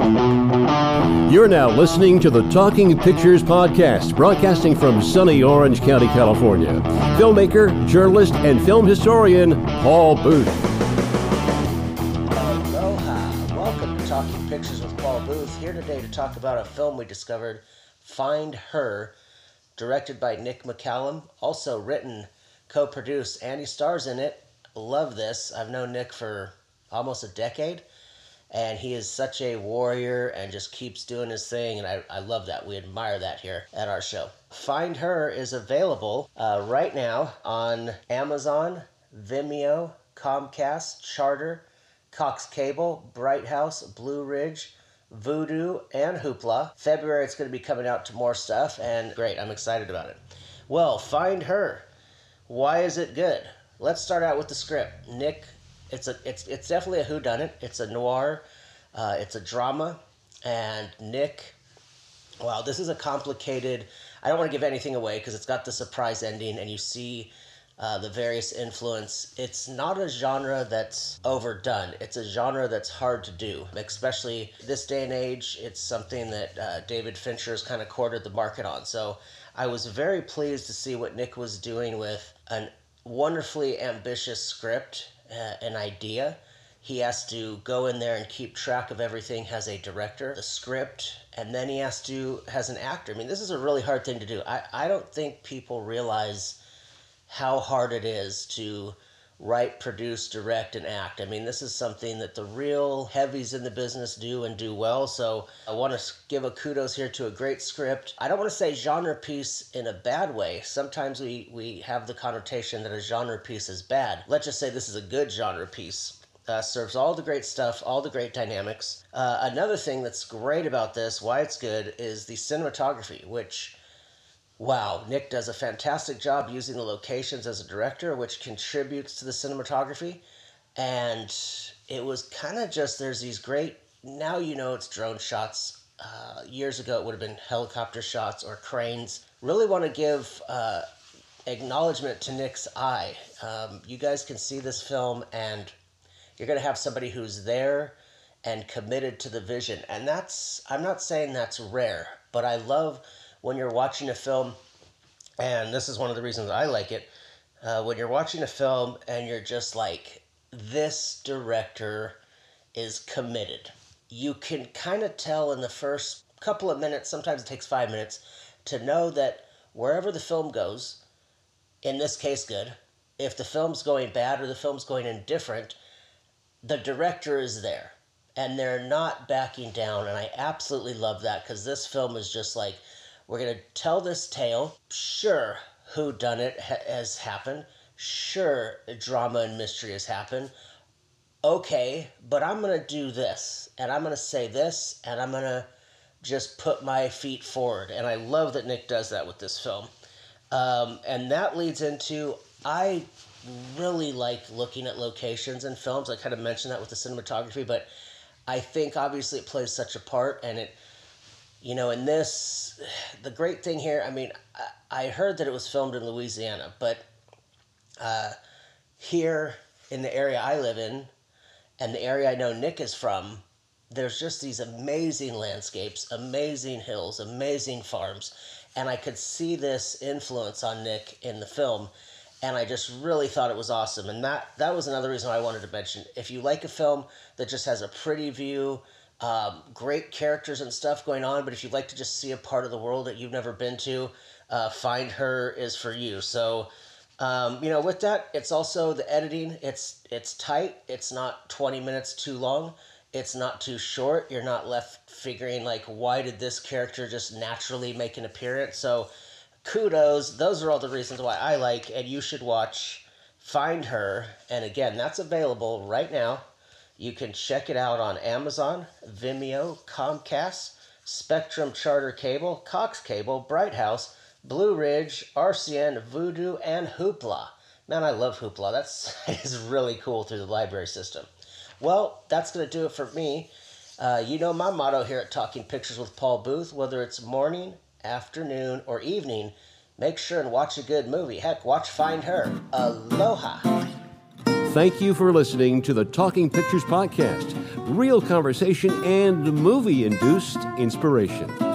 You're now listening to the Talking Pictures Podcast, broadcasting from sunny Orange County, California. Filmmaker, journalist, and film historian Paul Booth. Aloha. Welcome to Talking Pictures with Paul Booth. Here today to talk about a film we discovered, Find Her, directed by Nick McCallum, also written, co produced, and he stars in it. Love this. I've known Nick for almost a decade and he is such a warrior and just keeps doing his thing and i, I love that we admire that here at our show find her is available uh, right now on amazon vimeo comcast charter cox cable bright house blue ridge Vudu and Hoopla. February it's going to be coming out to more stuff, and great, I'm excited about it. Well, find her. Why is it good? Let's start out with the script. Nick it's a it's it's definitely a whodunit. It's a noir. Uh, it's a drama, and Nick. Wow, this is a complicated. I don't want to give anything away because it's got the surprise ending, and you see uh, the various influence. It's not a genre that's overdone. It's a genre that's hard to do, especially this day and age. It's something that uh, David Fincher has kind of quartered the market on. So I was very pleased to see what Nick was doing with an wonderfully ambitious script uh, an idea. He has to go in there and keep track of everything as a director, the script, and then he has to as an actor. I mean, this is a really hard thing to do. I, I don't think people realize how hard it is to write, produce, direct, and act. I mean, this is something that the real heavies in the business do and do well. So I want to give a kudos here to a great script. I don't want to say genre piece in a bad way. Sometimes we, we have the connotation that a genre piece is bad. Let's just say this is a good genre piece. Uh, serves all the great stuff, all the great dynamics. Uh, another thing that's great about this, why it's good, is the cinematography, which Wow, Nick does a fantastic job using the locations as a director, which contributes to the cinematography. And it was kind of just there's these great, now you know it's drone shots. Uh, years ago, it would have been helicopter shots or cranes. Really want to give uh, acknowledgement to Nick's eye. Um, you guys can see this film, and you're going to have somebody who's there and committed to the vision. And that's, I'm not saying that's rare, but I love when you're watching a film, and this is one of the reasons I like it, uh, when you're watching a film and you're just like, this director is committed. You can kind of tell in the first couple of minutes, sometimes it takes five minutes, to know that wherever the film goes, in this case, good, if the film's going bad or the film's going indifferent, the director is there and they're not backing down. And I absolutely love that because this film is just like, we're going to tell this tale. Sure, who done it ha- has happened. Sure, drama and mystery has happened. Okay, but I'm going to do this and I'm going to say this and I'm going to just put my feet forward. And I love that Nick does that with this film. Um, and that leads into I really like looking at locations in films. I kind of mentioned that with the cinematography, but I think obviously it plays such a part and it you know, in this, the great thing here, I mean, I, I heard that it was filmed in Louisiana, but uh, here in the area I live in, and the area I know Nick is from, there's just these amazing landscapes, amazing hills, amazing farms, and I could see this influence on Nick in the film, and I just really thought it was awesome. And that that was another reason I wanted to mention. If you like a film that just has a pretty view, um, great characters and stuff going on, but if you'd like to just see a part of the world that you've never been to, uh, Find Her is for you. So, um, you know, with that, it's also the editing. It's it's tight. It's not twenty minutes too long. It's not too short. You're not left figuring like, why did this character just naturally make an appearance? So, kudos. Those are all the reasons why I like, and you should watch Find Her. And again, that's available right now you can check it out on Amazon, Vimeo, Comcast, Spectrum Charter Cable, Cox Cable, Bright House, Blue Ridge, RCN, Vudu, and Hoopla. Man, I love Hoopla. That's is really cool through the library system. Well, that's going to do it for me. Uh, you know my motto here at Talking Pictures with Paul Booth, whether it's morning, afternoon, or evening, make sure and watch a good movie. Heck, watch Find Her. Aloha. Thank you for listening to the Talking Pictures Podcast real conversation and movie induced inspiration.